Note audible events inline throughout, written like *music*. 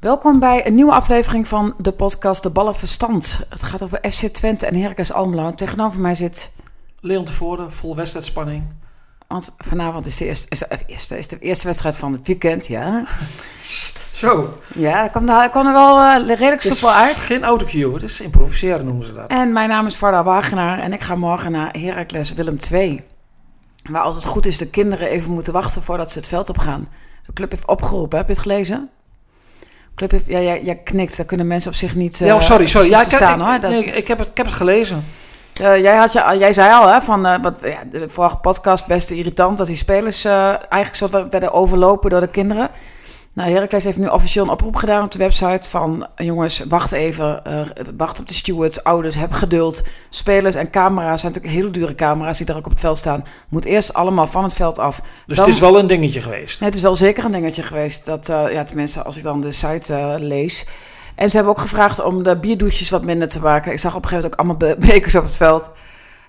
Welkom bij een nieuwe aflevering van de podcast De Ballen Verstand. Het gaat over FC Twente en Heracles Almelo. En Tegenover mij zit, Leon tevoren, vol wedstrijdspanning. want vanavond is de eerste, is de, eh, eerste, is de eerste wedstrijd van het weekend, ja. *laughs* Zo. Ja, kwam er, kwam er wel eh, redelijk Het is soepel uit. geen autocue, het is improviseren noemen ze dat. En mijn naam is Varda Wagenaar en ik ga morgen naar Heracles Willem II. Waar als het goed is de kinderen even moeten wachten voordat ze het veld op gaan. De club heeft opgeroepen, heb je het gelezen? Club heeft, ja, jij, jij knikt, daar kunnen mensen op zich niet ja, sorry, sorry. Ja, ik, heb- verstaan ik, hoor. Dat, nee, ik, heb het, ik heb het gelezen. Jij, had je, jij zei al, hè, van eh, wat, ja, de vorige podcast best irritant dat die spelers eh, eigenlijk van werden overlopen door de kinderen. Nou, Heracles heeft nu officieel een oproep gedaan op de website van jongens, wacht even, eh, wacht op de stewards, ouders, heb geduld. Spelers en camera's zijn natuurlijk hele dure camera's die daar ook op het veld staan. Moet eerst allemaal van het veld af. Dus Dan- het is wel een dingetje geweest. Nee, het is wel zeker een dingetje geweest. Dat, eh, ja, tenminste, als ik dan de site eh, lees. En ze hebben ook gevraagd om de bierdouches wat minder te maken. Ik zag op een gegeven moment ook allemaal be- bekers op het veld.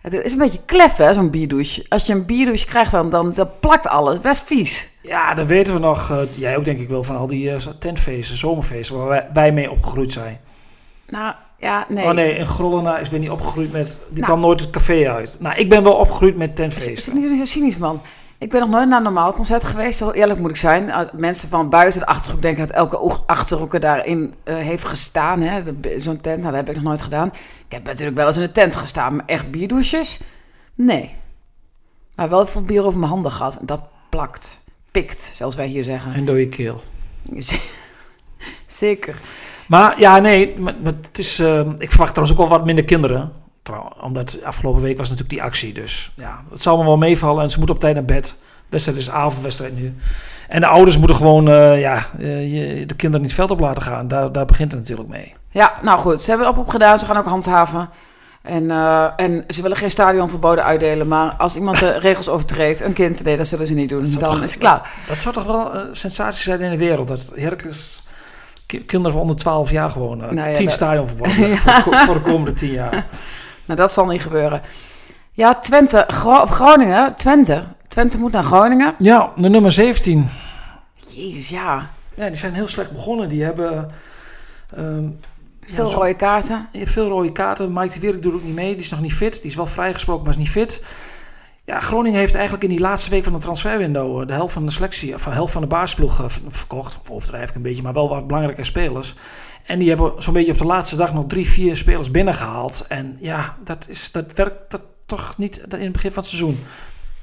Het is een beetje klef, hè, zo'n bierdouche. Als je een bierdouche krijgt, dan, dan, plakt alles. Best vies. Ja, dat weten we nog. eh, jij ook denk ik wel van al die eh, tentfeesten, zomerfeesten waar wij, wij mee opgegroeid zijn. Nou, ja, nee. Oh nee, een Grollena is weer niet opgegroeid met... Die Nou. kwam nooit het café uit. Nou, ik ben wel opgegroeid met Is, is tentfeesten. het niet zo cynisch, man? Ik ben nog nooit naar een normaal concert geweest. Heel eerlijk moet ik zijn. Uh, Mensen van buiten de Achterhoek denken dat elke Achterhoeker daarin eh, heeft gestaan. Zo'n tent, nou, dat heb ik nog nooit gedaan. Ik heb natuurlijk wel eens in een tent gestaan. Maar echt bierdouches? Nee. Maar wel veel bier over mijn handen gehad. En dat plakt. Pikt, zoals wij hier zeggen. En door je keel. *laughs* Zeker. Maar ja, nee, maar, maar het is, eh, ik verwacht trouwens ook wel wat minder kinderen. Omdat afgelopen week was natuurlijk die actie. Dus ja, het zal me wel meevallen. En ze moeten op tijd naar bed. Wedstrijd is avondwedstrijd nu. En de ouders moeten gewoon eh, ja, eh, je- de kinderen niet veld op laten gaan. Daar, daar begint het natuurlijk mee. Ja, nou goed. Ze hebben een oproep gedaan. Ze gaan ook handhaven. En, eh, en ze willen geen stadionverboden uitdelen. Maar als iemand de *laughs* regels overtreedt, een kind, nee, dat zullen ze niet doen. Dan toch- is het klaar. Dat zou toch wel een sensatie zijn in de wereld. Dat Heracles ki- kinderen van onder 12 jaar gewoon Nou ja, tien dat- stadionverboden *laughs* voor, de ko- voor de komende 10 jaar. *laughs* Nou, dat zal niet gebeuren. Ja, Twente, Gro- of Groningen, Twente. Twente moet naar Groningen. Ja, de nummer 17. Jezus, ja. Ja, die zijn heel slecht begonnen. Die hebben... ehm, Veel ja, zo- rode kaarten. Veel rode kaarten. Mike de Wierik doet ook niet mee. Die is nog niet fit. Die is wel vrijgesproken, maar is niet fit. Ja, Groningen heeft eigenlijk in die laatste week van de transferwindow eh, de helft van de selectie, of de helft van de baasploeg eh, verkocht. Overdrijf ik een beetje, maar wel wat belangrijke spelers. En die hebben zo'n beetje op de laatste dag nog drie, vier spelers binnengehaald. En ja, dat, is, dat werkt dat toch niet in het begin van het seizoen.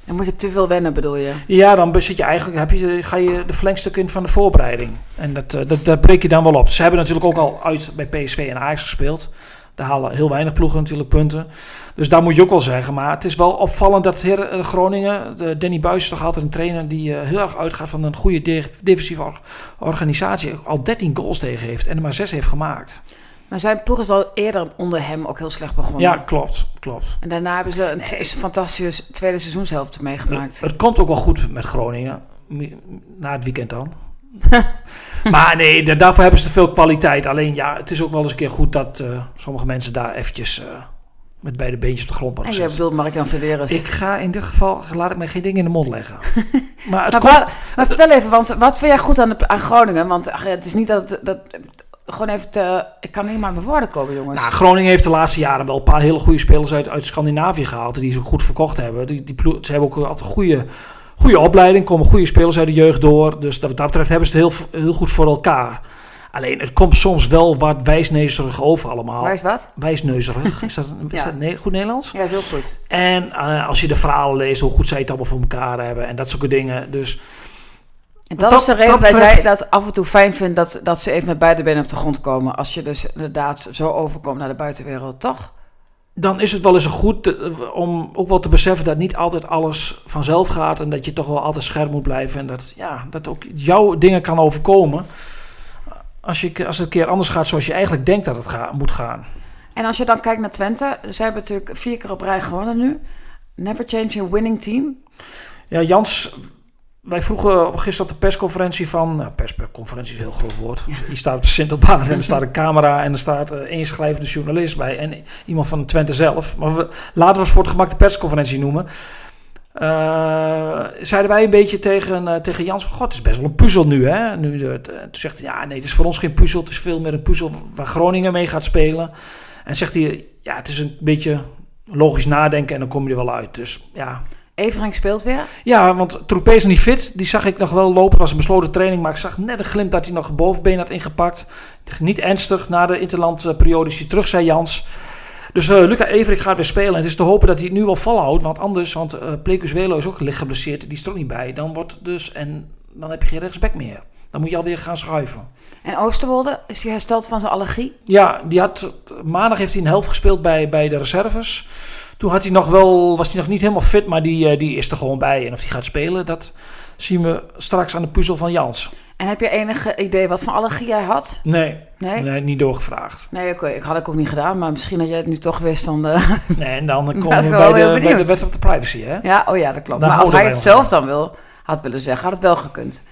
Dan moet je te veel wennen, bedoel je? Ja, dan zit je eigenlijk, heb je, ga je de verlengstuk in van de voorbereiding. En dat, eh, dat, dat breek je dan wel op. Ze hebben natuurlijk ook al uit bij PSV en Ajax gespeeld. Daar halen heel weinig ploegen natuurlijk punten. Dus daar moet je ook wel zeggen. Maar het is wel opvallend dat Her- eh, Groningen, de Danny Buis is toch altijd een trainer die eh, heel erg uitgaat van een goede de- defensieve or- organisatie. Al 13 goals tegen heeft en er maar 6 heeft gemaakt. Maar zijn ploeg is al eerder onder hem ook heel slecht begonnen. Ja, klopt. klopt. En daarna hebben ze een, fantastisch tweede seizoenshelft meegemaakt. Het komt ook wel goed met Groningen. Na het weekend dan. *laughs* maar nee, da- daarvoor hebben ze te veel kwaliteit. Alleen ja, het is ook wel eens een keer goed dat eh, sommige mensen daar eventjes eh, met beide beentjes op de grond worden en jij bedoelt Mark-Jan Flederis. Ik ga in dit geval, laat ik mij geen dingen in de mond leggen. *laughs* maar het Maar, komt... maar vertel even, want wat vind jij goed aan, de, aan Groningen? Want ach, het is niet dat... dat gewoon even te, ik kan niet maar mijn woorden komen, jongens. Nou, Groningen heeft de laatste jaren wel een paar hele goede spelers uit, uit Scandinavië gehaald. Die ze ook goed verkocht hebben. Die, die ze hebben ook altijd goede, goede opleiding. Komen goede spelers uit de jeugd door. Dus dat, wat dat betreft hebben ze het heel, heel goed voor elkaar. Alleen het komt soms wel wat wijsneuzerig over allemaal. Wijs wat? Wijsneuzerig. *laughs* Is dat, is Ja. dat ne- goed Nederlands? Ja, is heel goed. En eh, als je de verhalen leest, hoe goed zij het allemaal voor elkaar hebben. En dat soort dingen. Dus En dat, dat- is de reden dat dat, jij dat af en toe fijn vindt dat, dat ze even met beide benen op de grond komen. Als je dus inderdaad zo overkomt naar de buitenwereld, toch? Dan is het wel eens goed eh, om ook wel te beseffen dat niet altijd alles vanzelf gaat. En dat je toch wel altijd scherp moet blijven. En dat, ja, dat ook jouw dingen kan overkomen. Als, je, als het een keer anders gaat zoals je eigenlijk denkt dat het ga, moet gaan. En als je dan kijkt naar Twente, ze hebben natuurlijk vier keer op rij gewonnen nu. Never change a winning team. Ja, Jans, wij vroegen gisteren op de persconferentie van... Nou, persconferentie is een heel groot woord. Je staat op de Sintelbaan en er staat een camera... en er staat eh, één schrijvende journalist bij... en iemand van Twente zelf. Maar we, laten we het voor het gemak de persconferentie noemen. eh, zeiden wij een beetje tegen, uh, tegen Jans: God, het is best wel een puzzel nu. Hè? nu uh, toen zegt hij: Ja, nee, het is voor ons geen puzzel. Het is veel meer een puzzel waar Groningen mee gaat spelen. En zegt hij: Ja, het is een beetje logisch nadenken en dan kom je er wel uit. Dus ja. Evering speelt weer? Ja, want Troepé is niet fit. Die zag ik nog wel lopen. Het was een besloten training. Maar ik zag net een glimp dat hij nog bovenbeen had ingepakt. Niet ernstig na de interlandperiode is hij terug, zei Jans. Dus uh, Luca Everik gaat weer spelen. En het is te hopen dat hij het nu wel volhoudt. Want anders, want uh, Plekus is ook licht geblesseerd. Die is er ook niet bij. Dan wordt dus, en dan heb je geen rechtsback meer. Dan moet je alweer gaan schuiven. En Oosterwolde, is hij hersteld van zijn allergie? Ja, die had, maandag heeft hij een helft gespeeld bij, bij de reserves. Toen had hij nog wel, was hij nog niet helemaal fit, maar die, uh, die is er gewoon bij. En of hij gaat spelen, dat zien we straks aan de puzzel van Jans. En heb je enige idee wat voor allergie jij had? Nee, nee? nee niet doorgevraagd. Nee, oké, ik had het ook niet gedaan, maar misschien dat jij het nu toch wist dan... Uh... *laughs* Nee, en dan *laughs* komen we bij de, bij de wet op de privacy, hè? Ja, oh ja, dat klopt. maar als hij het zelf dan wil, had willen zeggen, had het wel gekund.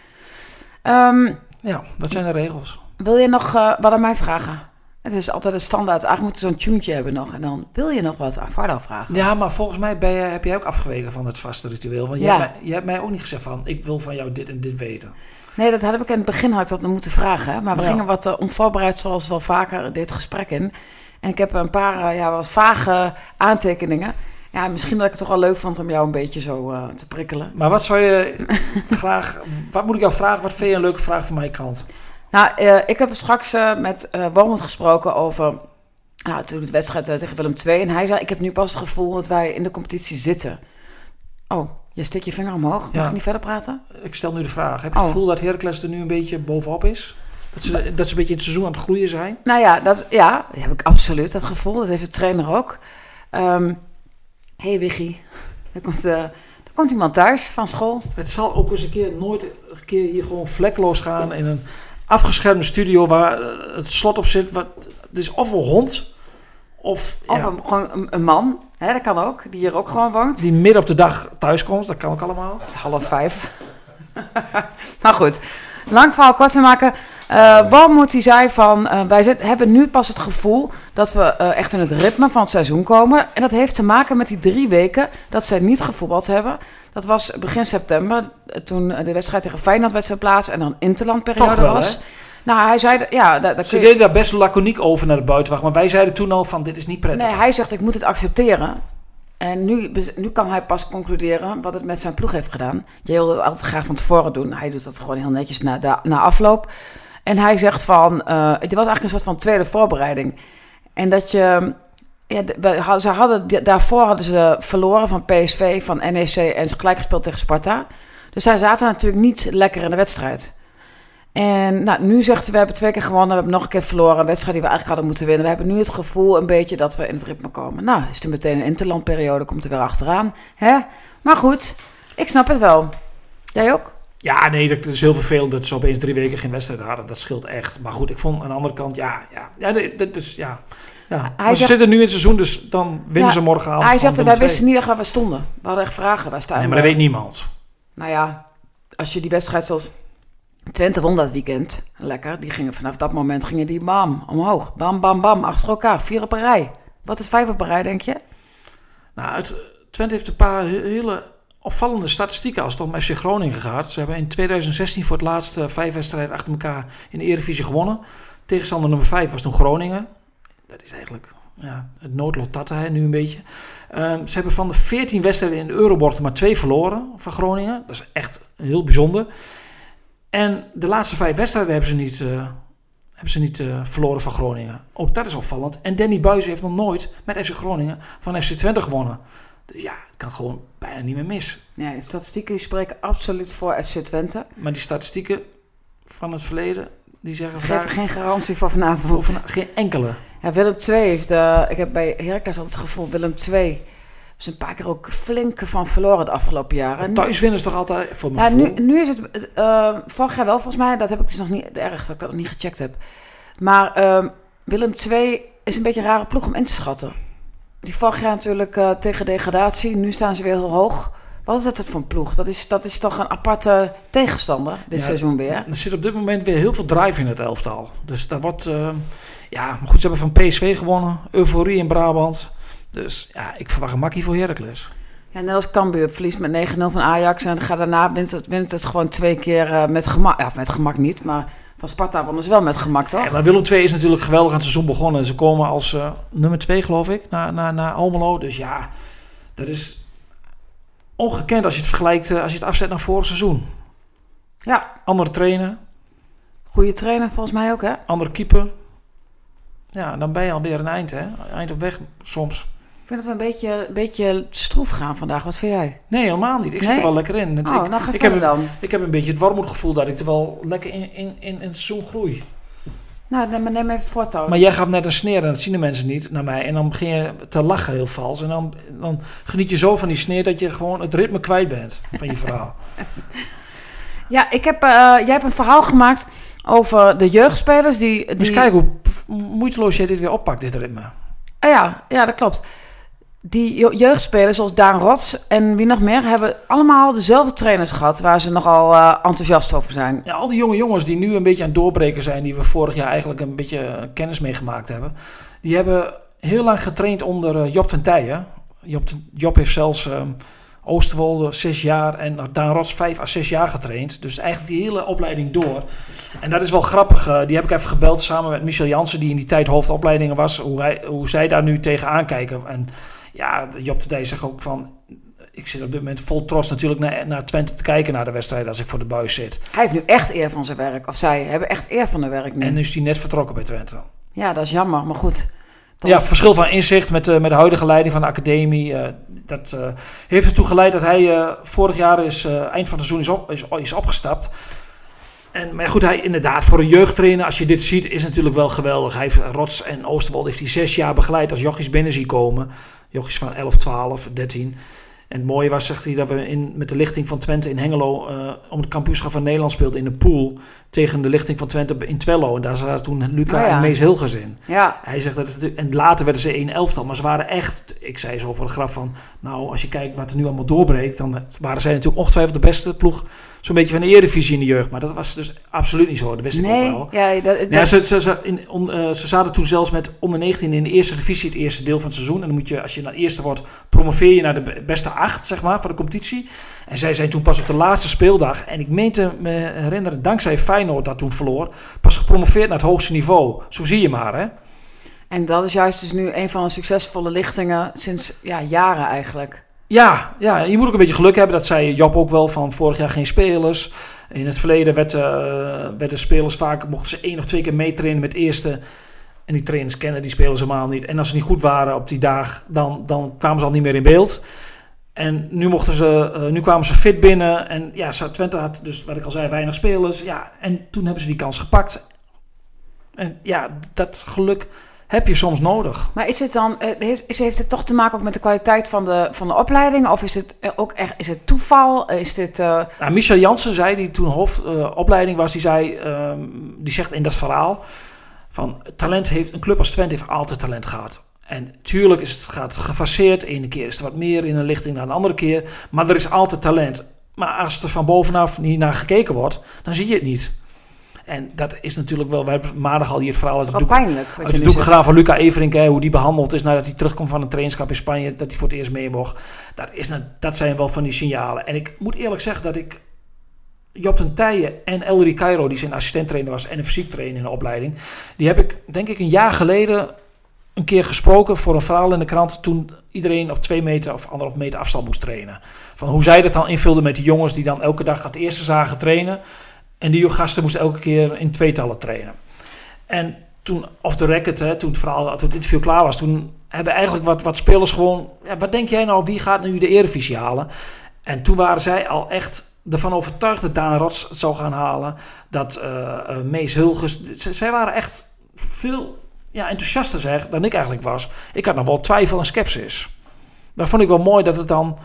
Um, ja, dat zijn de regels. Wil je nog uh, wat aan mij vragen? Het is altijd een standaard. Eigenlijk moeten zo'n tuentje hebben nog. En dan wil je nog wat aan Varda vragen. Ja, maar volgens mij ben je, heb jij ook afgeweken van het vaste ritueel. Want ja. je, hebt mij, je hebt mij ook niet gezegd van... ik wil van jou dit en dit weten. Nee, dat had ik in het begin had ik dat moeten vragen. Maar we gingen wat uh, onvoorbereid, zoals wel vaker, dit gesprek in. En ik heb een paar uh, ja, wat vage aantekeningen. Ja, misschien dat ik het toch wel leuk vond om jou een beetje zo uh, te prikkelen. Maar wat zou je *laughs* graag... Wat moet ik jou vragen? Wat vind je een leuke vraag van mijn kant? Nou, uh, ik heb straks uh, met uh, Wormond gesproken over nou, toen de wedstrijd tegen Willem II. En hij zei, ik heb nu pas het gevoel dat wij in de competitie zitten. Oh, je steekt je vinger omhoog. Mag ja. ik niet verder praten? Ik stel nu de vraag. Heb je oh. het gevoel dat Heracles er nu een beetje bovenop is? Dat ze, dat ze een beetje in het seizoen aan het groeien zijn? Nou ja, dat, ja, dat heb ik absoluut, dat gevoel. Dat heeft de trainer ook. Um, hey Wiggy, daar komt, uh, er komt iemand thuis van school. Het zal ook eens een keer nooit een keer hier gewoon vlekloos gaan in een afgeschermde studio waar eh, het slot op zit. Wat, het is of een hond of, of ja. een, gewoon een, een man. Hè, dat kan ook, die hier ook gewoon woont. Die midden op de dag thuis komt, dat kan ook allemaal. Het is half vijf. *laughs* maar goed, lang verhaal kort te maken. Uh, moet hij zei van, uh, wij hebben nu pas het gevoel dat we uh, echt in het ritme van het seizoen komen. En dat heeft te maken met die drie weken dat zij niet gevoetbald hebben. Dat was begin september, toen de wedstrijd tegen Feyenoord werd plaats en dan interlandperiode wel, was. Hè? Nou, hij zei, ja... Dat, dat Ze deden daar best laconiek over naar de buitenwacht, maar wij zeiden toen al van, dit is niet prettig. Nee, hij zegt, ik moet het accepteren. En nu, nu kan hij pas concluderen wat het met zijn ploeg heeft gedaan. Jij wilde het altijd graag van tevoren doen. Hij doet dat gewoon heel netjes na, na afloop. En hij zegt van, uh, het was eigenlijk een soort van tweede voorbereiding. En dat je, ja, ze hadden, daarvoor hadden ze verloren van PSV, van NEC en ze gelijk gespeeld tegen Sparta. Dus zij zaten natuurlijk niet lekker in de wedstrijd. En nou, nu zegt hij, we hebben twee keer gewonnen, we hebben nog een keer verloren. Een wedstrijd die we eigenlijk hadden moeten winnen. We hebben nu het gevoel een beetje dat we in het ritme komen. Nou, is er meteen een interlandperiode, komt er weer achteraan. Hè? Maar goed, ik snap het wel. Jij ook? Ja, nee, dat is heel vervelend dat ze opeens drie weken geen wedstrijd hadden. Dat scheelt echt. Maar goed, ik vond aan de andere kant, ja, ja, ja dat is, ja. ja. Hij ze zitten nu in het seizoen, dus dan winnen ze morgenavond. Hij zegt, wij wisten niet waar we stonden. We hadden echt vragen, waar staan Nee, maar dat weet niemand. Nou ja, als je die wedstrijd zoals Twente won dat weekend. Lekker. Die gingen vanaf dat moment gingen die bam omhoog. Bam, bam, bam. Achter elkaar. Vier op een rij. Wat is vijf op een rij, denk je? Nou, Twente heeft een paar hele opvallende statistieken als het om FC Groningen gaat. Ze hebben in 2016 voor het laatst vijf wedstrijden achter elkaar in de Eredivisie gewonnen. Tegenstander nummer vijf was toen Groningen. Dat is eigenlijk ja, het noodlot dat hij nu een beetje. Um, ze hebben van de 14 wedstrijden in de Euroborg maar twee verloren van Groningen. Dat is echt heel bijzonder. En de laatste vijf wedstrijden hebben ze niet, uh, hebben ze niet uh, verloren van Groningen. Ook dat is opvallend. En Danny Buis heeft nog nooit met FC Groningen van FC Twente gewonnen. Dus ja, het kan gewoon bijna niet meer mis. Ja, de statistieken spreken absoluut voor FC Twente. Maar die statistieken van het verleden, die zeggen... Geven geen garantie voor vanavond. Voor geen enkele. Ja, Willem II heeft... Uh, ik heb bij Heracles altijd het gevoel, Willem II is een paar keer ook flink van verloren de afgelopen jaren. Thuis winnen is toch altijd voor mijn ja, nu, nu is het uh, vorig jaar wel volgens mij. Dat heb ik dus nog niet erg dat ik dat nog niet gecheckt heb. Maar uh, Willem II is een beetje een rare ploeg om in te schatten. Die vorig jaar natuurlijk uh, tegen degradatie. Nu staan ze weer heel hoog. Wat is dat voor een ploeg? Dat is, dat is toch een aparte tegenstander dit ja, seizoen weer. Er zit op dit moment weer heel veel drive in het elftal. Dus daar wordt... Uh, ja, maar goed, ze hebben van PSV gewonnen. Euforie in Brabant. Dus ja, ik verwacht een makkie voor Heracles. Ja, net als Cambuur verliest met 9-0 van Ajax en gaat daarna wint het, wint het gewoon twee keer uh, met gemak. Ja, of met gemak niet, maar van Sparta wonnen ze wel met gemak, toch? Ja, maar Willem II is natuurlijk geweldig aan het seizoen begonnen. Ze komen als uh, nummer 2, geloof ik, naar, naar, naar Almelo. Dus ja, dat is ongekend als je het vergelijkt, uh, als je het afzet naar vorig seizoen. Ja. Andere trainer. Goede trainer volgens mij ook, hè? Andere keeper. Ja, dan ben je alweer een eind, hè? Eind op weg soms. Ik vind dat we een beetje, een beetje stroef gaan vandaag. Wat vind jij? Nee, helemaal niet. Ik nee? zit er wel lekker in. Oh, ik, nou ga ik heb, dan. Ik heb een beetje het warmoedgevoel dat ik er wel lekker in, in, in, in het seizoen groei. Nou, neem, neem even voortouw. Maar jij gaf net een sneer en dat zien de mensen niet naar mij. En dan begin je te lachen heel vals. En dan, dan geniet je zo van die sneer dat je gewoon het ritme kwijt bent van je verhaal. *laughs* ja, ik heb, uh, jij hebt een verhaal gemaakt over de jeugdspelers die... die... Dus kijk hoe moeiteloos jij dit weer oppakt, dit ritme. Ah ja, ja, dat klopt. Die jeugdspelers zoals Daan Rots en wie nog meer... hebben allemaal dezelfde trainers gehad... waar ze nogal uh, enthousiast over zijn. Ja, al die jonge jongens die nu een beetje aan het doorbreken zijn... die we vorig jaar eigenlijk een beetje kennis meegemaakt hebben... die hebben heel lang getraind onder uh, Job ten Tijen. Job, Job heeft zelfs... Uh, Oosterwolde zes jaar en Daan Rots vijf à zes jaar getraind. Dus eigenlijk die hele opleiding door. En dat is wel grappig. Die heb ik even gebeld samen met Michel Jansen, die in die tijd hoofdopleidingen was. Hoe, hoe zij daar nu tegenaan kijken. En ja, Job de zegt ook van... Ik zit op dit moment vol trots natuurlijk naar, naar Twente te kijken naar de wedstrijd als ik voor de buis zit. Hij heeft nu echt eer van zijn werk. Of zij hebben echt eer van hun werk nu. En nu is hij net vertrokken bij Twente. Ja, dat is jammer. Maar goed... Ja, het verschil van inzicht met, uh, met de huidige leiding van de academie. Uh, dat uh, heeft ertoe geleid dat hij vorig jaar is, eind van het seizoen is, op, is, is opgestapt. En, maar goed, hij inderdaad, voor een jeugdtrainer, als je dit ziet, is natuurlijk wel geweldig. Hij heeft Rots en Oosterwald heeft hij zes jaar begeleid als jochies binnen zien komen. Jochies van 11, 12, 13. En het mooie was, zegt hij, dat we in, met de lichting van Twente in Hengelo uh, om het kampioenschap van Nederland speelden in de pool tegen de lichting van Twente in Twello. En daar zaten toen Luca oh ja. en Mees Hilgers in. Ja. Hij zegt dat het, en later werden ze 1 elftal, maar ze waren echt, ik zei zo voor de graf van, nou als je kijkt wat er nu allemaal doorbreekt, dan waren zij natuurlijk ongetwijfeld de beste ploeg zo'n beetje van de Eredivisie in de jeugd. Maar dat was dus absoluut niet zo. Dat wist nee, ik ook wel. Ja, dat, dat... Ja, ze, ze, ze, in, on, uh, ze zaten toen zelfs met onder 19 in de eerste divisie, het eerste deel van het seizoen. En dan moet je, als je naar eerste wordt, promoveer je naar de beste acht, zeg maar, van de competitie. En zij zijn toen pas op de laatste speeldag, en ik meente me herinneren, dankzij Feyenoord dat toen verloor, pas gepromoveerd naar het hoogste niveau. Zo zie je maar, hè. En dat is juist dus nu een van de succesvolle lichtingen sinds ja, jaren eigenlijk. Ja, ja, je moet ook een beetje geluk hebben. Dat zei Job ook wel van vorig jaar geen spelers. In het verleden werd, uh, werden spelers vaak, mochten ze één of twee keer meetrainen met eerste. En die trainers kennen die spelers helemaal niet. En als ze niet goed waren op die dag, dan, dan kwamen ze al niet meer in beeld. En nu, mochten ze, uh, nu kwamen ze fit binnen. En ja, Twente had dus, wat ik al zei, weinig spelers. Ja, en toen hebben ze die kans gepakt. En ja, dat geluk heb je soms nodig. Maar is het dan, is, heeft het toch te maken ook met de kwaliteit van de, van de opleiding? Of is het ook echt, is het toeval? Is dit, uh... nou, Michel Jansen zei, die toen hoofdopleiding uh, was, die zei, um, die zegt in dat verhaal van talent heeft, een club als Twente heeft altijd talent gehad. En tuurlijk is het, gaat gefaseerd. Ene keer is er wat meer in een lichting dan de andere keer. Maar er is altijd talent. Maar als er van bovenaf niet naar gekeken wordt, dan zie je het niet. En dat is natuurlijk wel, wij hebben maandag al hier het verhaal uit het doek, pijnlijk, uit het doek gedaan van Luca Everink, hè, hoe die behandeld is nadat hij terugkomt van een trainingskamp in Spanje, dat hij voor het eerst mee mocht. Dat, is, dat zijn wel van die signalen. En ik moet eerlijk zeggen dat ik Job ten Tijen en Elri Cairo, die zijn assistenttrainer was en een fysiek trainer in de opleiding, die heb ik denk ik een jaar geleden een keer gesproken voor een verhaal in de krant toen iedereen op twee meter of anderhalf meter afstand moest trainen. Van hoe zij dat dan invulden met die jongens die dan elke dag het eerste zagen trainen. En die gasten moesten elke keer in tweetallen trainen. En toen, of de record, hè, toen het verhaal, toen het interview klaar was, toen hebben eigenlijk wat, wat spelers gewoon, ja, wat denk jij nou, wie gaat nu de Eredivisie halen? En toen waren zij al echt ervan overtuigd dat Daan Rots zou gaan halen, dat uh, Mees Hulges, zij waren echt veel ja, enthousiaster zeg, dan ik eigenlijk was. Ik had nog wel twijfel en sceptisch. Dat vond ik wel mooi dat het dan,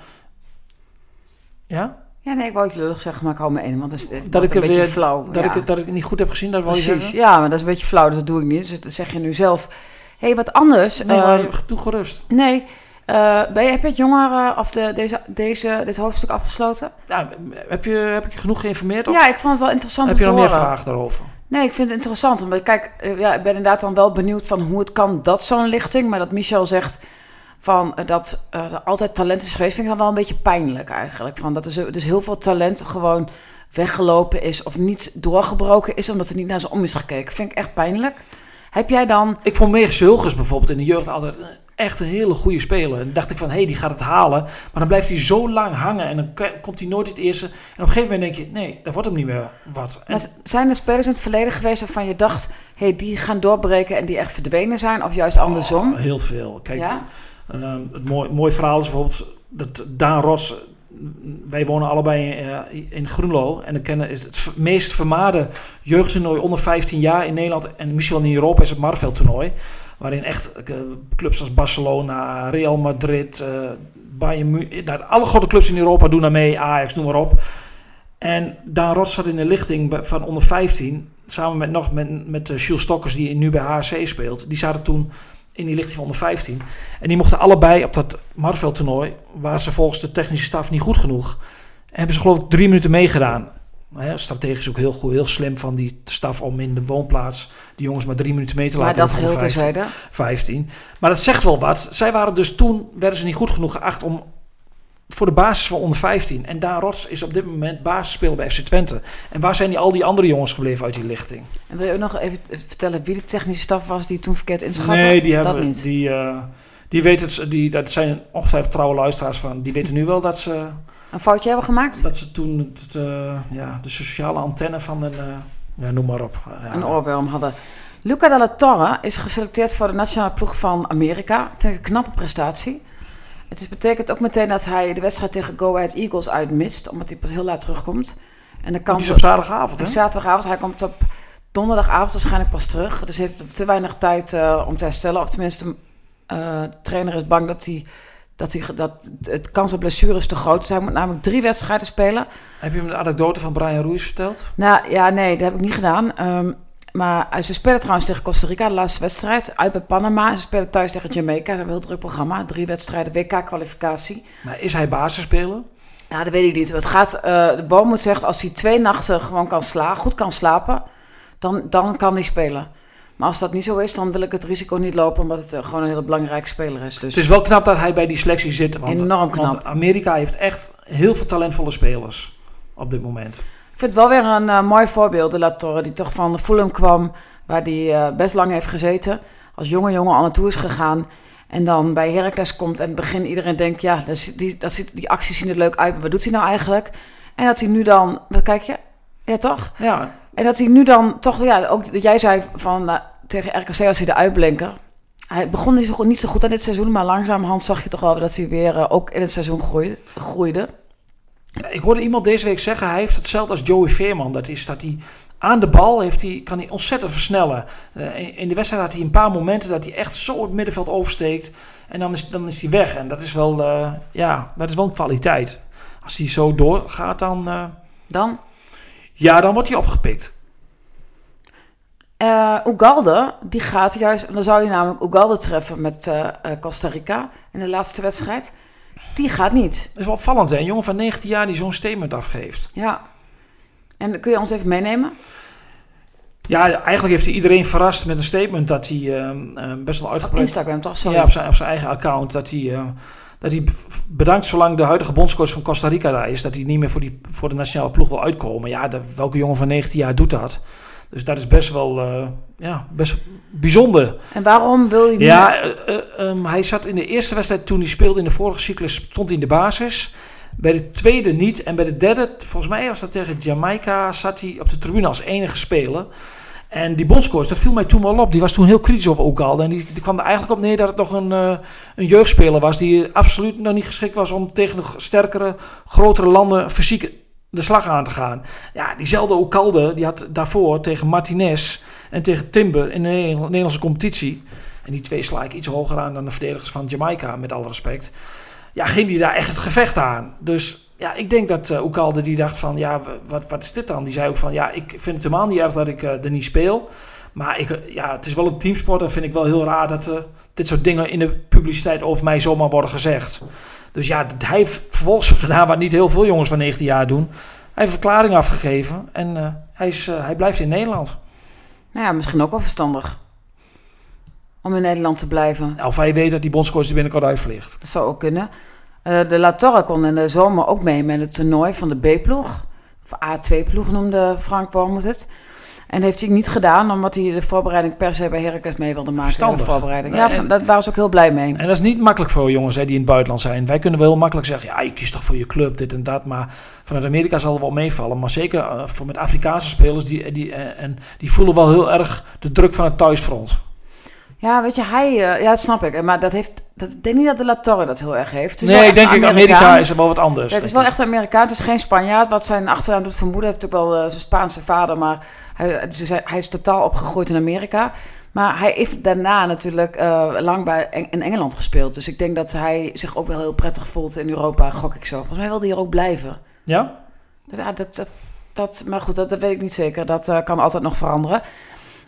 ja? Ja, nee, ik wou iets lullig zeggen, maar ik hou me in, want dat is dat ik een beetje weer, flauw. Dat, ja. ik, dat ik het niet goed heb gezien, dat wou je zeggen? Ja, maar dat is een beetje flauw, dus dat doe ik niet. Dus dat zeg je nu zelf. Hé, hey, wat anders. Nee, uh, doe gerust. Nee, uh, ben je, heb je het jongeren of de, deze, deze, dit hoofdstuk afgesloten? Ja, heb je, heb ik je genoeg geïnformeerd? Of? Ja, ik vond het wel interessant Heb je nog meer vragen daarover? Nee, ik vind het interessant. Omdat, kijk, ja, ik ben inderdaad dan wel benieuwd van hoe het kan dat zo'n lichting. Maar dat Michel zegt van eh, dat eh, er altijd talent is geweest, vind ik dan wel een beetje pijnlijk eigenlijk. Van dat er zo- dus heel veel talent gewoon weggelopen is of niet doorgebroken is omdat er niet naar ze om is gekeken. Vind ik echt pijnlijk. Heb jij dan Ik vond Meeg Zulgers bijvoorbeeld in de jeugd altijd echt een hele goede speler. En dacht ik van, hé, hey, die gaat het halen. Maar dan blijft hij zo lang hangen en dan komt hij nooit het eerste. En op een gegeven moment denk je, nee, dat wordt hem niet meer wat. En, zijn er spelers in het verleden geweest waarvan je dacht, hé, hey, die gaan doorbreken en die echt verdwenen zijn? Of juist andersom? Oh, heel veel. Kijk, ja? Ehm, het mooi, mooi verhaal is bijvoorbeeld dat Daan Ros. Wij wonen allebei eh, in Groenlo. En ik ken is het meest vermaarde jeugdtoernooi onder 15 jaar in Nederland. En misschien in Europa is het Marveld toernooi. Waarin echt eh, clubs als Barcelona, Real Madrid, eh Bayern Mu- nou, alle grote clubs in Europa doen daar mee. Ajax, noem maar op. En Daan Ros zat in de lichting van onder 15. Samen met nog met, met Jules Stokkers, die nu bij HC speelt. Die zaten toen in die lichting van onder 15. En die mochten allebei op dat Marveld toernooi, waar ze volgens de technische staf niet goed genoeg, hebben ze geloof ik drie minuten meegedaan. Hè, strategisch ook heel goed, heel slim van die staf om in de woonplaats die jongens maar drie minuten mee te Maar laten. dat geheel 15. terzijde. 15. Maar dat zegt wel wat. Zij waren dus toen, werden ze niet goed genoeg geacht om voor de basis van onder 15. En Daan Rots is op dit moment basisspeler bij FC Twente. En waar zijn die, al die andere jongens gebleven uit die lichting? En wil je ook nog even vertellen wie de technische staf was die toen verkeerd inschatte? Nee, die dat hebben, niet. die, eh, die weten het, die, dat zijn ongetwijfeld trouwe luisteraars van, die weten nu wel dat ze, Een foutje hebben gemaakt? dat ze toen het, eh, ja, de sociale antenne van een, eh, ja, noem maar op. Ja. Een oorworm hadden. Luca Della Torre is geselecteerd voor de nationale ploeg van Amerika. Vind ik een knappe prestatie. Het is, betekent ook meteen dat hij de wedstrijd tegen Go Ahead Eagles uitmist, omdat hij pas heel laat terugkomt. En de Het kans is op zaterdagavond, Het hè? is zaterdagavond. Hij komt op donderdagavond waarschijnlijk pas terug. Dus heeft te weinig tijd eh, om te herstellen. Of tenminste, eh, de trainer is bang dat hij... Dat, hij, dat het kans op blessure is te groot. Dus hij moet namelijk drie wedstrijden spelen. Heb je hem de anekdote van Brian Ruiz verteld? Nou ja, nee, dat heb ik niet gedaan. Ehm, maar eh, ze spelen trouwens tegen Costa Rica, de laatste wedstrijd. Uit bij Panama. Ze spelen thuis tegen Jamaica. Ze hebben een heel druk programma. Drie wedstrijden, WK-kwalificatie. Maar is hij basisspeler? Ja, dat weet ik niet. Het gaat, eh de Boomut zegt, als hij twee nachten gewoon kan slapen, goed kan slapen, dan, dan kan hij spelen. Maar als dat niet zo is, dan wil ik het risico niet lopen, omdat het eh, gewoon een hele belangrijke speler is. Dus Het is wel knap dat hij bij die selectie zit. Want, Enorm knap. Want Amerika heeft echt heel veel talentvolle spelers op dit moment. Ik vind het wel weer een eh, mooi voorbeeld, de La Torre, die toch van Fulham kwam, waar hij eh, best lang heeft gezeten. Als jonge jongen al naartoe is gegaan. En dan bij Heracles komt en in het begin iedereen denkt, ja, dat, die, dat die acties zien er leuk uit, maar wat doet hij nou eigenlijk? En dat hij nu dan, wat kijk je? Ja, toch? Ja, En dat hij nu dan toch, ja, ook dat jij zei van eh, tegen RKC was hij de uitblinker. Hij begon niet zo, goed, niet zo goed aan dit seizoen, maar langzamerhand zag je toch wel dat hij weer ook in het seizoen groeide. groeide. Ik hoorde iemand deze week zeggen, hij heeft hetzelfde als Joey Veerman. Dat is dat hij aan de bal heeft hij, kan hij ontzettend versnellen. Eh, in, de wedstrijd had hij een paar momenten dat hij echt zo het middenveld oversteekt. En dan is, dan is hij weg. En dat is wel, eh, ja, dat is wel een kwaliteit. Als hij zo doorgaat, dan, eh, Dan ja, dan wordt hij opgepikt. eh Ugalde, die gaat juist, en dan zou hij namelijk Ugalde treffen met Costa Rica in de laatste wedstrijd. Die gaat niet. Dat is wel opvallend, hè? Een jongen van 19 jaar die zo'n statement afgeeft. Ja. En kun je ons even meenemen? Ja, eigenlijk heeft hij iedereen verrast met een statement dat hij eh, eh, best wel Op uitgebreid... Instagram toch? Sorry. Ja, op zijn, op zijn eigen account. Dat hij, eh, dat hij bedankt zolang de huidige bondscoach van Costa Rica daar is. Dat hij niet meer voor, die, voor de nationale ploeg wil uitkomen. Ja, de, welke jongen van 19 jaar doet dat? Dus dat is best wel eh, ja, best bijzonder. En waarom wil je? Ja, eh, eh, ehm, hij zat in de eerste wedstrijd toen hij speelde in de vorige cyclus, stond hij in de basis. Bij de tweede niet. En bij de derde, volgens mij was dat tegen Jamaica, zat hij op de tribune als enige speler. En die bondscoach, dat viel mij toen wel op. Die was toen heel kritisch over Oegalde. En die, die kwam er eigenlijk op neer dat het nog een, een jeugdspeler was. Die absoluut nog niet geschikt was om tegen de sterkere, grotere landen fysiek de slag aan te gaan. Ja, diezelfde Oegalde, die had daarvoor tegen Martinez en tegen Timber in de Nederland- Nederlandse competitie. En die twee sla ik iets hoger aan dan de verdedigers van Jamaica, met alle respect. Ja, ging die daar echt het gevecht aan. Dus ja, ik denk dat uh, Oekalde die dacht van, ja, wat, wat is dit dan? Die zei ook van, ja, ik vind het helemaal niet erg dat ik eh, er niet speel. Maar ik, eh, ja, het is wel een teamsport en vind ik wel heel raar dat dit soort dingen in de publiciteit over mij zomaar worden gezegd. Dus ja, hij heeft vervolgens *laughs* gedaan wat niet heel veel jongens van 19 jaar doen. Hij heeft een verklaring afgegeven en hij, is, hij blijft in Nederland. Nou ja, misschien ook wel verstandig. om in Nederland te blijven. Of hij weet dat die bondscoach er binnenkort uitvliegt. Dat zou ook kunnen. Eh, de La Torre kon in de zomer ook mee met het toernooi van de B-ploeg. Of A2-ploeg noemde Frank Wormoed het. En heeft hij niet gedaan, omdat hij de voorbereiding per se bij Heracles mee wilde maken. Verstandig. De voorbereiding. Nee, Ja, en- daar waren ze ook heel blij mee. En dat is niet makkelijk voor jongens hè, die in het buitenland zijn. Wij kunnen wel heel makkelijk zeggen, ja, je kiest toch voor je club, dit en dat. Maar vanuit Amerika zal het wel meevallen. Maar zeker eh, voor met Afrikaanse spelers, die, die, eh, en, die voelen wel heel erg de druk van het thuisfront. Ja, weet je, hij... ja, dat snap ik. Maar dat heeft... Dat, ik denk niet dat de La Torre dat heel erg heeft. Het is Nee, wel ik denk Amerika is er wel wat anders. Ja, het is wel echt Amerikaan. Het is geen Spanjaard. Wat zijn achternaam doet vermoeden. Heeft ook wel eh, zijn Spaanse vader. Maar hij, dus hij- hij is totaal opgegroeid in Amerika. Maar hij heeft daarna natuurlijk eh, lang bij Eng- in Engeland gespeeld. Dus ik denk dat hij zich ook wel heel prettig voelt in Europa. Gok ik zo. Volgens mij wil hij hier ook blijven. Ja? Ja, dat, dat, dat, maar goed, dat, dat weet ik niet zeker. Dat eh, kan altijd nog veranderen.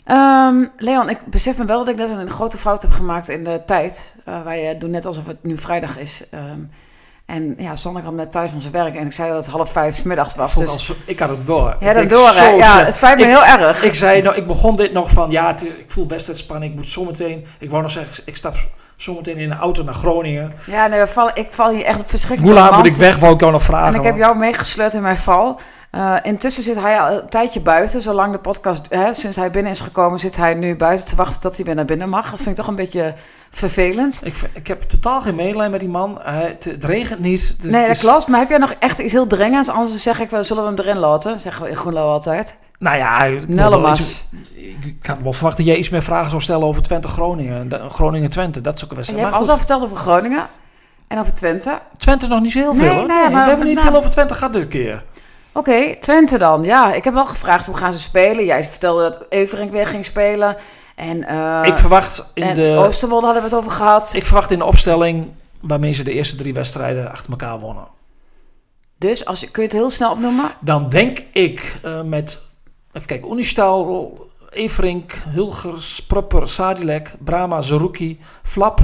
Ehm, Leon, ik besef me wel dat ik net een grote fout heb gemaakt in de tijd. Eh wij doen net alsof het nu vrijdag is. Ehm, en ja, Sander kwam net thuis van zijn werk en ik zei dat het half vijf 's middags was. Vond Dus, als- ik had het door. ja, Ik denk, door hè. Ja, het spijt me Ik- heel erg. Ik zei, nou, ik begon dit nog van, ja, het ik voel wedstrijdspanning, ik moet zometeen, ik wou nog zeggen, ik stap zometeen in de auto naar Groningen. Ja, nee, vallen- ik val hier echt op verschrikkelijk Hoe laat moet ik weg, wou ik jou nog vragen. En ik heb jou meegesleurd in mijn val. Eh, intussen zit hij al een tijdje buiten. Zolang de podcast, hè, sinds hij binnen is gekomen, zit hij nu buiten te wachten tot hij weer naar binnen mag. Dat vind ik toch een beetje vervelend. Ik, ik heb totaal geen medelijden met die man. Hij- het, het regent niet. dus nee, dat is- klopt. Maar heb jij nog echt iets heel dringends? Anders zeg ik wel, zullen we hem erin laten? Zeggen we in Groenlo altijd. Nou ja, ik iets- Ik, had wel verwacht dat jij iets meer vragen zou stellen over Twente-Groningen. De- Groningen-Twente, dat is ook een En je wedstrijd. hebt Maar alles al verteld over Groningen en over Twente. Twente nog niet zo heel Nee, veel. hoor. nee, Nee, maar- we hebben niet veel over Twente gehad dit keer. Oké, Twente dan. Ja, ik heb wel gevraagd hoe gaan ze spelen. Jij vertelde dat Everink weer ging spelen. En, eh, ik verwacht in en de... Oosterwolde hadden we het over gehad. Ik verwacht in de opstelling waarmee ze de eerste drie wedstrijden achter elkaar wonnen. Dus als, kun je het heel snel opnoemen? Dan denk ik eh, met, even kijken, Unistal, Everink, Hulgers, Prupper, Sadilek, Brahma, Zerouki, Flap,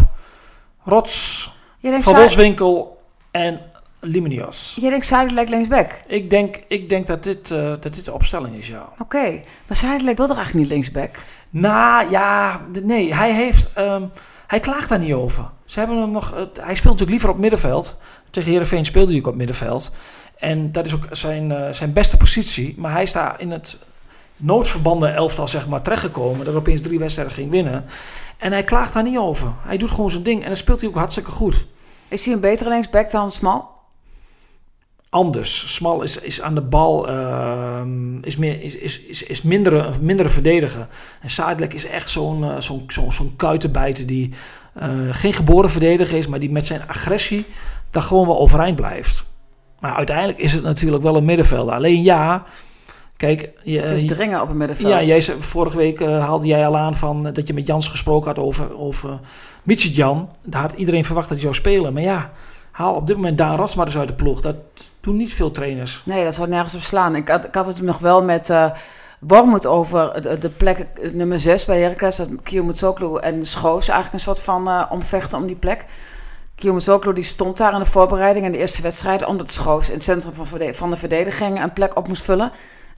Rots, Van Wolfswinkel en Liminios. je denkt Zuidelijk linksback. Ik denk, ik denk dat, dit, eh, dat dit de opstelling is, ja. Oké, maar Zuidelijk wil toch eigenlijk niet linksback? Nou ja, nee, hij heeft. ehm, hij klaagt daar niet over. Ze hebben hem nog. hij speelt natuurlijk liever op middenveld. Tegen Herenveen speelde hij ook op middenveld. En dat is ook zijn, eh, zijn beste positie. Maar hij is daar in het noodverbanden elftal zeg maar terechtgekomen. Dat er opeens drie wedstrijden ging winnen. En hij klaagt daar niet over. Hij doet gewoon zijn ding. En dan speelt hij ook hartstikke goed. Is hij een betere linksback dan Smal? Anders. Smal is, is aan de bal. ehm, is, meer, is, is, is, is minder, een mindere verdediger. En Sadilek is echt zo'n eh, zo'n zo'n zo'n kuitenbijter die eh, geen geboren verdediger is, maar die met zijn agressie daar gewoon wel overeind blijft. Maar uiteindelijk is het natuurlijk wel een middenvelder. Alleen ja, kijk, je, Het is je- dringen op een middenveld. ja, jij, zei- vorige week eh, haalde jij al aan van, eh, dat je met Jans gesproken had over, over Jan. Daar had iedereen verwacht dat hij zou spelen. Maar ja, haal op dit moment Daan Ras maar eens uit de ploeg. Dat doen niet veel trainers. Nee, dat zou nergens op slaan. Ik had, ik had het nog wel met eh Wormoed over de, de plek eh, nummer 6 bij Heracles. Dat Kiyomitsoglu en Schoos eigenlijk een soort van eh, omvechten om die plek. Kiyomitsoglu die stond daar in de voorbereiding in de eerste wedstrijd... omdat Schoos in het centrum van, van de verdediging een plek op moest vullen.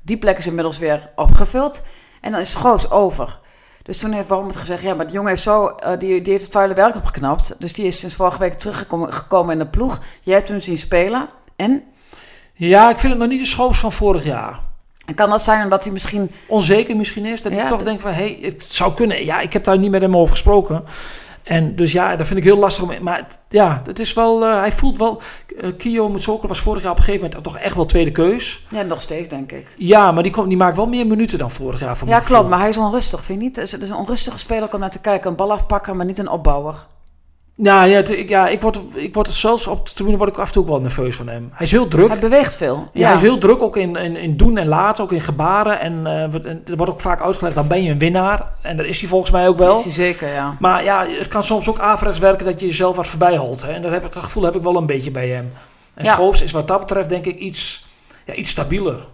Die plek is inmiddels weer opgevuld. En dan is Schoos over. Dus toen heeft Wormoed gezegd... ja, maar die jongen heeft, zo, eh, die, die heeft het vuile werk opgeknapt. Dus die is sinds vorige week teruggekomen gekomen in de ploeg. Jij hebt hem zien spelen. En Ja, ik vind het nog niet de schoos van vorig jaar. En kan dat zijn omdat hij misschien... Onzeker misschien is, dat Ja, ik toch dat- denk van, hé, hey, het zou kunnen. Ja, ik heb daar niet met hem over gesproken. En dus ja, dat vind ik heel lastig. Om, maar het- ja, het is wel, eh, hij voelt wel... eh Kio Mutsoko was vorig jaar op een gegeven moment toch echt wel tweede keus. Ja, nog steeds denk ik. Ja, maar die, komt, die maakt wel meer minuten dan vorig jaar. Voor Ja, klopt. Maar hij is onrustig, vind je niet? Het is, het is een onrustige speler om naar te kijken. Een bal afpakken, maar niet een opbouwer. Ja, ja, ik, ja ik, word, ik word zelfs op de tribune word ik af en toe ook wel nerveus van hem. Hij is heel druk. Hij beweegt veel. Ja, hij is heel druk ook in, in, in doen en laten, ook in gebaren. En, eh, er wordt ook vaak uitgelegd, dan ben je een winnaar. En dat is hij volgens mij ook wel. Is hij zeker, ja. Maar ja, het kan soms ook averechts werken dat je jezelf wat voorbij holt. Hè? En dat, heb ik, dat gevoel heb ik wel een beetje bij hem. En Ja. Schoofs is wat dat betreft denk ik iets, ja, iets stabieler.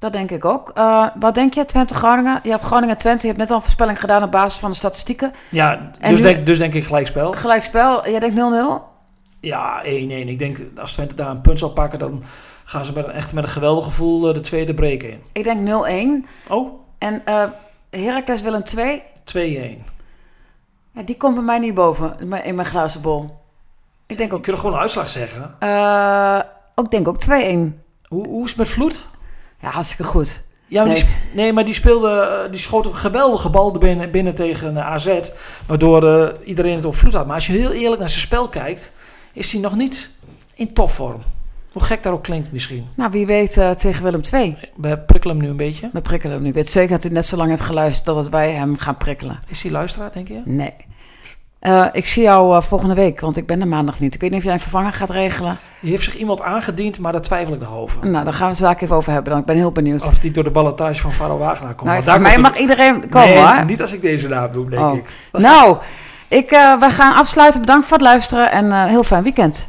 Dat denk ik ook. Eh, wat denk je, Twente-Groningen? Je hebt Groningen-Twente. Je hebt net al een voorspelling gedaan op basis van de statistieken. Ja, En dus, nu- denk, dus denk ik gelijkspel. Gelijkspel. Jij denkt 0-0? Ja, 1-1. Ik denk als Twente daar een punt zal pakken, dan gaan ze met een, echt met een geweldig gevoel eh, de tweede breken in. Ik denk 0-1. Oh, En eh, Heracles Willem 2. 2-1. Ja, die komt bij mij niet boven in mijn- in mijn glazen bol. Ik denk ook, kunnen gewoon een uitslag zeggen. eh, ook, denk ook 2-1. Hoe, hoe is het met Vloed? Ja, hartstikke goed. Ja, maar Nee. die, sp- nee, maar die speelde, eh, die schoot een geweldige bal binnen, binnen tegen eh, AZ. Waardoor eh, iedereen het over Vloed had. Maar als je heel eerlijk naar zijn spel kijkt, is hij nog niet in topvorm. Hoe gek dat ook klinkt misschien. Nou, wie weet tegen Willem 2. We prikkelen hem nu een beetje. We prikkelen hem nu. Ik weet zeker dat hij net zo lang heeft geluisterd totdat wij hem gaan prikkelen. Is hij luisteraar, denk je? Nee. Eh, ik zie jou eh, volgende week, want ik ben er maandag niet. Ik weet niet of jij een vervanger gaat regelen. Die heeft zich iemand aangediend, maar daar twijfel ik nog over. Nou, daar gaan we het zaak even over hebben dan. Ik ben heel benieuwd. Of die door de ballotage van Faro Wagenaar komt. nou, daar mij mag iedereen komen nee, hoor. niet als ik deze naam doe, denk Oh. ik. Nou, ik, eh, we gaan afsluiten. Bedankt voor het luisteren en een heel fijn weekend.